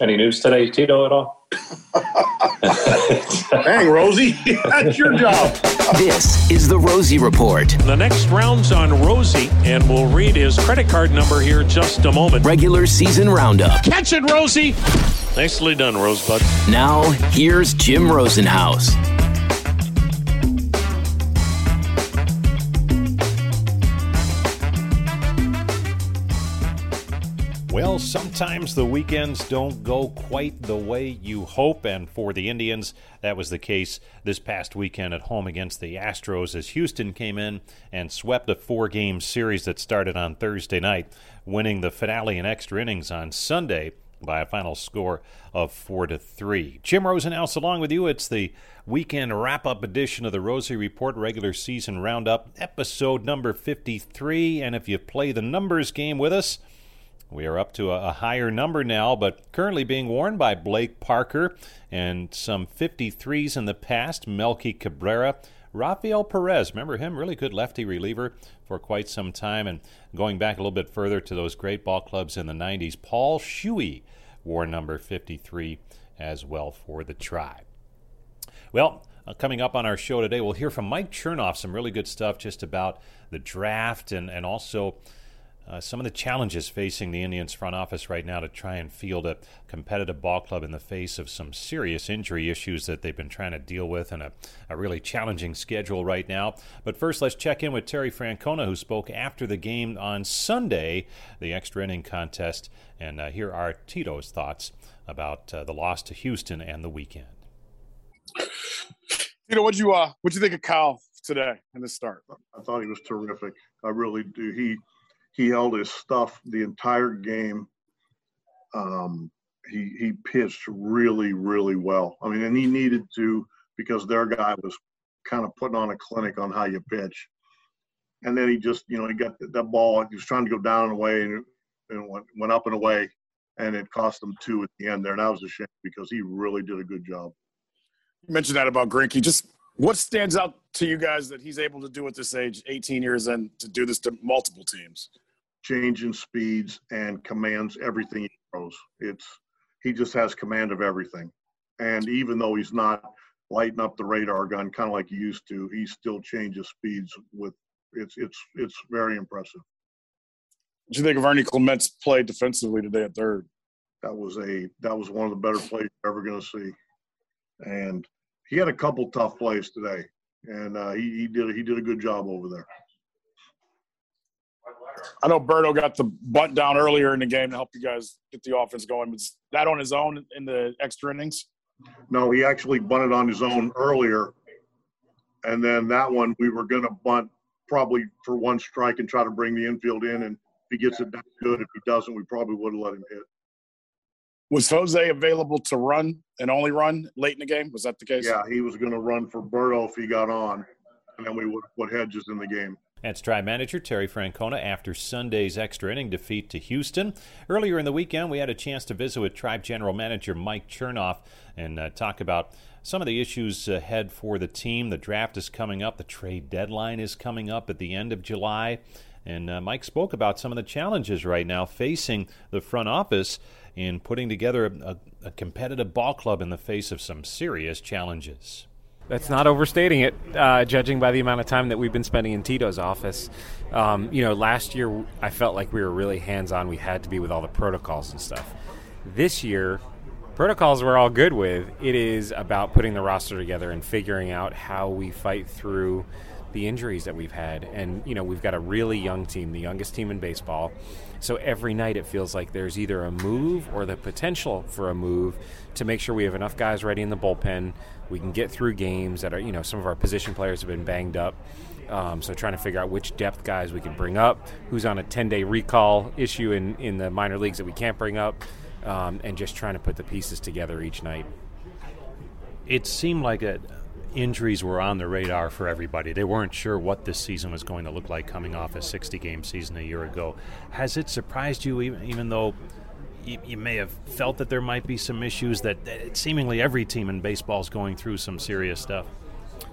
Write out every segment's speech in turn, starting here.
Any news today, Tito, at all? Dang, Rosie, that's your job. This is the Rosie Report. The next round's on Rosie, and we'll read his credit card number here in just a moment. Regular season roundup. Catch it, Rosie! Nicely done, Rosebud. Now, here's Jim Rosenhaus. Sometimes the weekends don't go quite the way you hope, and for the Indians, that was the case this past weekend at home against the Astros as Houston came in and swept a four game series that started on Thursday night, winning the finale in extra innings on Sunday by a final score of 4 to 3. Jim Rosenhaus along with you. It's the weekend wrap up edition of the Rosie Report regular season roundup, episode number 53. And if you play the numbers game with us, we are up to a, higher number now, but currently being worn by Blake Parker and some 53s in the past. Melky Cabrera, Rafael Perez, remember him? Really good lefty reliever for quite some time. And going back a little bit further to those great ball clubs in the 90s, Paul Shuey wore number 53 as well for the Tribe. Well, uh, coming up on our show today, we'll hear from Mike Chernoff some really good stuff just about the draft and, and also uh, some of the challenges facing the Indians front office right now to try and field a competitive ball club in the face of some serious injury issues that they've been trying to deal with and a, a really challenging schedule right now. But first, let's check in with Terry Francona, who spoke after the game on Sunday, the extra inning contest, and uh, here are Tito's thoughts about uh, the loss to Houston and the weekend. Tito, what'd you uh, what'd you think of Kyle today in the start? I thought he was terrific. I really do. He he held his stuff the entire game. Um, he he pitched really really well. I mean, and he needed to because their guy was kind of putting on a clinic on how you pitch. And then he just, you know, he got that ball. He was trying to go down and away, and, and went, went up and away, and it cost him two at the end there. And that was a shame because he really did a good job. You mentioned that about Greinke. Just what stands out to you guys that he's able to do at this age, 18 years in, to do this to multiple teams? changing speeds and commands everything he throws. It's he just has command of everything. And even though he's not lighting up the radar gun kind of like he used to, he still changes speeds with it's it's it's very impressive. What do you think of Ernie Clement's play defensively today at third? That was a that was one of the better plays you're ever going to see, and he had a couple tough plays today, and uh, he he did he did a good job over there. I know Berto got the bunt down earlier in the game to help you guys get the offense going. Was that on his own in the extra innings? No, he actually bunted on his own earlier. And then that one, we were going to bunt probably for one strike and try to bring the infield in. And if he gets it, that's good. If he doesn't, we probably would have let him hit. Was Jose available to run and only run late in the game? Was that the case? Yeah, he was going to run for Berto if he got on, and then we would put Hedges in the game. That's Tribe manager Terry Francona after Sunday's extra inning defeat to Houston. Earlier in the weekend, we had a chance to visit with Tribe general manager Mike Chernoff and uh, talk about some of the issues ahead for the team. The draft is coming up, the trade deadline is coming up at the end of July. And uh, Mike spoke about some of the challenges right now facing the front office in putting together a, a competitive ball club in the face of some serious challenges. That's not overstating it, uh, judging by the amount of time that we've been spending in Tito's office. Um, you know, last year I felt like we were really hands on. We had to be with all the protocols and stuff. This year, protocols we're all good with. It is about putting the roster together and figuring out how we fight through the injuries that we've had. And, you know, we've got a really young team, the youngest team in baseball. So every night it feels like there's either a move or the potential for a move to make sure we have enough guys ready in the bullpen. We can get through games that are, you know, some of our position players have been banged up. Um, so trying to figure out which depth guys we can bring up, who's on a 10 day recall issue in, in the minor leagues that we can't bring up, um, and just trying to put the pieces together each night. It seemed like it, injuries were on the radar for everybody. They weren't sure what this season was going to look like coming off a 60 game season a year ago. Has it surprised you, even, even though you, you, may have felt that there might be some issues that, seemingly every team in baseball is going through some serious stuff?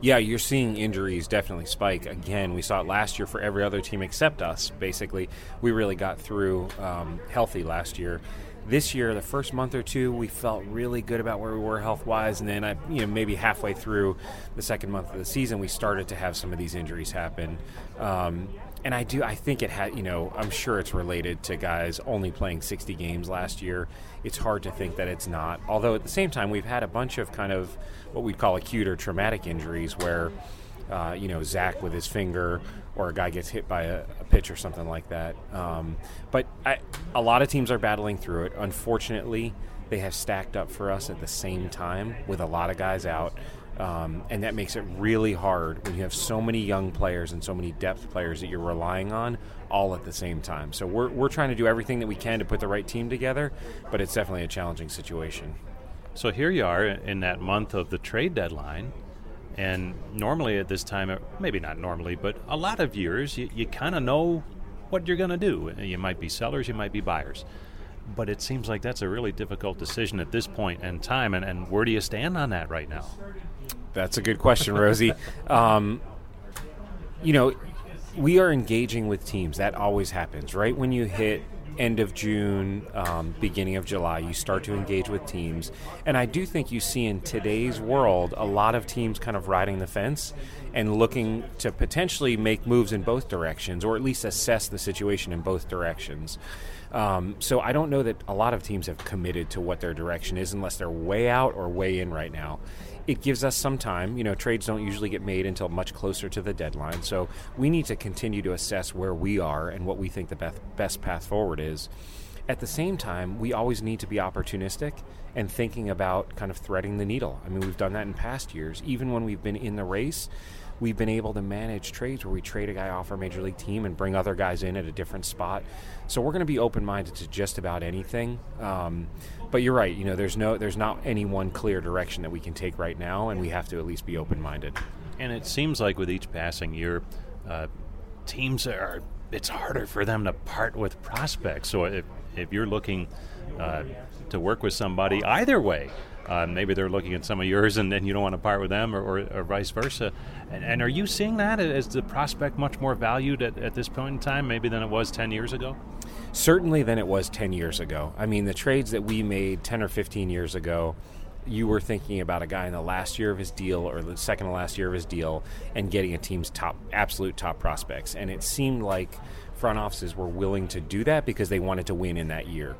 Yeah, you're seeing injuries definitely spike. Again, we saw it last year for every other team except us. Basically, we really got through um, healthy last year. This year, the first month or two, we felt really good about where we were health wise, and then I, you know, maybe halfway through the second month of the season, we started to have some of these injuries happen. Um, and I do, I think it had, you know, I'm sure it's related to guys only playing 60 games last year. It's hard to think that it's not. Although at the same time, we've had a bunch of kind of what we'd call acute or traumatic injuries where, uh, you know, Zach with his finger or a guy gets hit by a, a pitch or something like that. Um, but I, a lot of teams are battling through it. Unfortunately, they have stacked up for us at the same time with a lot of guys out. Um, and that makes it really hard when you have so many young players and so many depth players that you're relying on all at the same time. So we're, we're trying to do everything that we can to put the right team together, but it's definitely a challenging situation. So here you are in that month of the trade deadline. And normally at this time, maybe not normally, but a lot of years, you, you kind of know what you're going to do. You might be sellers, you might be buyers. But it seems like that's a really difficult decision at this point in time. And, and where do you stand on that right now? That's a good question, Rosie. um, you know, we are engaging with teams. That always happens, right? When you hit end of June, um, beginning of July, you start to engage with teams. And I do think you see in today's world a lot of teams kind of riding the fence and looking to potentially make moves in both directions or at least assess the situation in both directions. Um, so I don't know that a lot of teams have committed to what their direction is unless they're way out or way in right now it gives us some time. You know, trades don't usually get made until much closer to the deadline. So we need to continue to assess where we are and what we think the best, best path forward is. At the same time, we always need to be opportunistic and thinking about kind of threading the needle. I mean, we've done that in past years. Even when we've been in the race, we've been able to manage trades where we trade a guy off our major league team and bring other guys in at a different spot. So we're going to be open minded to just about anything. Um, but you're right. You know, there's no, there's not any one clear direction that we can take right now, and we have to at least be open minded. And it seems like with each passing year, uh, teams are. It's harder for them to part with prospects. So if if you're looking uh, to work with somebody, either way, uh, maybe they're looking at some of yours and then you don't want to part with them or, or, or vice versa. And, and, are you seeing that as the prospect much more valued at, at this point in time, maybe than it was 10 years ago? certainly than it was 10 years ago. I mean, the trades that we made 10 or 15 years ago, you were thinking about a guy in the last year of his deal or the second to last year of his deal and getting a team's top, absolute top prospects. And it seemed like front offices were willing to do that because they wanted to win in that year.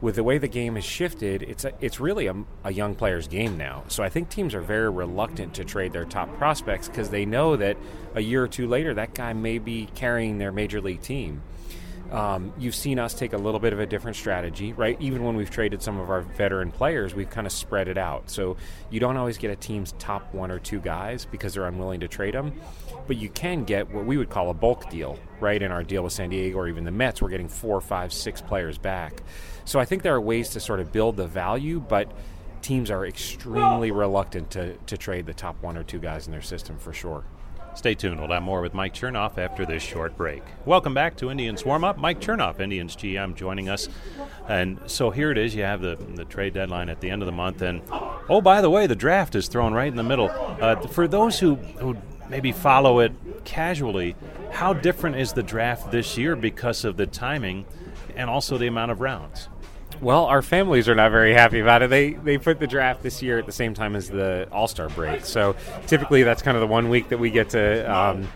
With the way the game has shifted, it's a, it's really a, a young player's game now. So I think teams are very reluctant to trade their top prospects because they know that a year or two later, that guy may be carrying their major league team. Um, you've seen us take a little bit of a different strategy, right? Even when we've traded some of our veteran players, we've kind of spread it out. So you don't always get a team's top one or two guys because they're unwilling to trade them, but you can get what we would call a bulk deal, right? In our deal with San Diego or even the Mets, we're getting four, five, six players back. So I think there are ways to sort of build the value, but teams are extremely reluctant to, to trade the top one or two guys in their system for sure. Stay tuned. We'll have more with Mike Chernoff after this short break. Welcome back to Indians Warm Up. Mike Chernoff, Indians GM, joining us. And so here it is. You have the, the trade deadline at the end of the month. And oh, by the way, the draft is thrown right in the middle. Uh, for those who, who maybe follow it casually, how different is the draft this year because of the timing and also the amount of rounds? Well, our families are not very happy about it. They they put the draft this year at the same time as the All Star break, so typically that's kind of the one week that we get to um,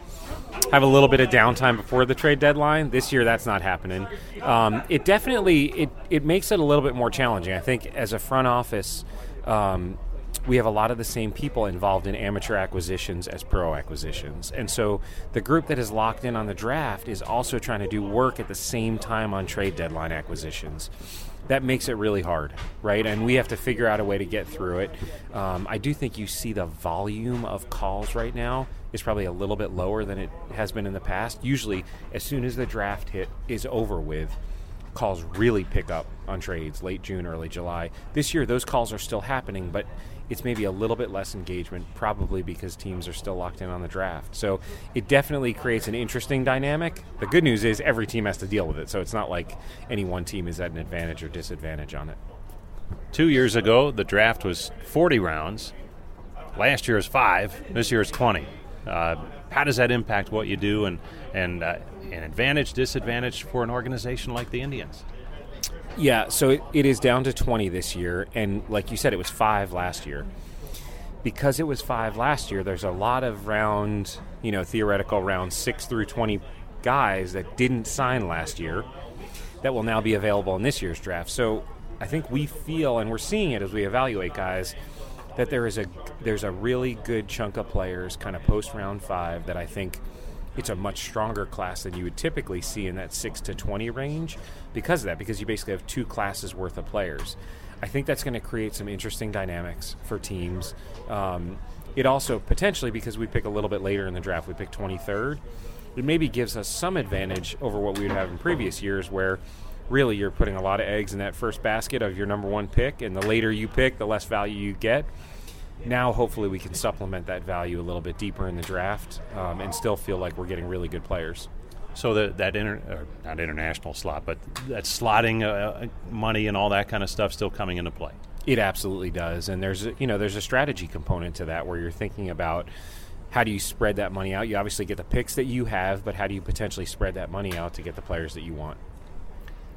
have a little bit of downtime before the trade deadline. This year, that's not happening. Um, it definitely it it makes it a little bit more challenging. I think as a front office. Um, we have a lot of the same people involved in amateur acquisitions as pro acquisitions. And so the group that is locked in on the draft is also trying to do work at the same time on trade deadline acquisitions. That makes it really hard, right? And we have to figure out a way to get through it. Um, I do think you see the volume of calls right now is probably a little bit lower than it has been in the past. Usually, as soon as the draft hit is over with, calls really pick up on trades late June, early July. This year, those calls are still happening, but it's maybe a little bit less engagement, probably because teams are still locked in on the draft. So it definitely creates an interesting dynamic. The good news is every team has to deal with it, so it's not like any one team is at an advantage or disadvantage on it. Two years ago, the draft was 40 rounds. Last year was five. This year is 20. Uh, how does that impact what you do and, and uh, an advantage, disadvantage for an organization like the Indians? Yeah, so it, it is down to 20 this year, and like you said, it was five last year. Because it was five last year, there's a lot of round, you know, theoretical round six through 20 guys that didn't sign last year that will now be available in this year's draft. So I think we feel, and we're seeing it as we evaluate guys, that there is a there's a really good chunk of players kind of post round five that I think – it's a much stronger class than you would typically see in that 6 to 20 range because of that, because you basically have two classes worth of players. I think that's going to create some interesting dynamics for teams. Um, it also potentially, because we pick a little bit later in the draft, we pick 23rd, it maybe gives us some advantage over what we would have in previous years where really you're putting a lot of eggs in that first basket of your number one pick, and the later you pick, the less value you get now hopefully we can supplement that value a little bit deeper in the draft um, and still feel like we're getting really good players. So that that inter, not international slot, but that slotting uh, money and all that kind of stuff still coming into play. It absolutely does, and there's you know there's a strategy component to that where you're thinking about how do you spread that money out. You obviously get the picks that you have, but how do you potentially spread that money out to get the players that you want?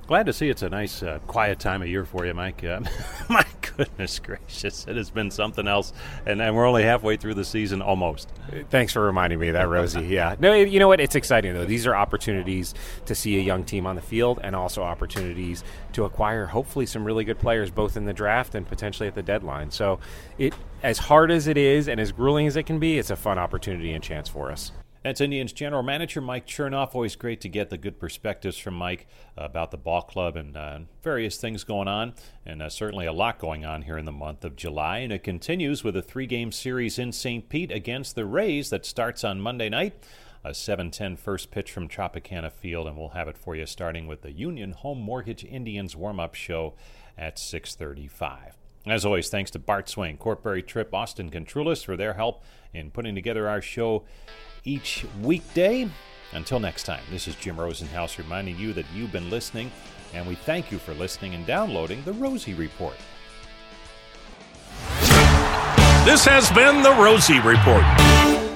Glad to see it's a nice, uh, quiet time of year for you, Mike. Uh, my goodness gracious, it has been something else, and, and, we're only halfway through the season almost. Thanks for reminding me of that, Rosie. Yeah, no, you know what? It's exciting though. These are opportunities to see a young team on the field, and also opportunities to acquire hopefully some really good players, both in the draft and potentially at the deadline. So, it as hard as it is and as grueling as it can be, it's a fun opportunity and chance for us. That's Indians General Manager Mike Chernoff. Always great to get the good perspectives from Mike about the ball club and uh, various things going on, and uh, certainly a lot going on here in the month of July. And it continues with a three game series in St. Pete against the Rays that starts on Monday night. A 7-10 first pitch from Tropicana Field, and we'll have it for you starting with the Union Home Mortgage Indians warm-up show at 635. As always, thanks to Bart Swain, Court Berry-Tripp, Austin Contrulis for their help in putting together our show each weekday. Until next time, this is Jim Rosenhaus reminding you that you've been listening, and we thank you for listening and downloading the Rosie Report. This has been the Rosie Report.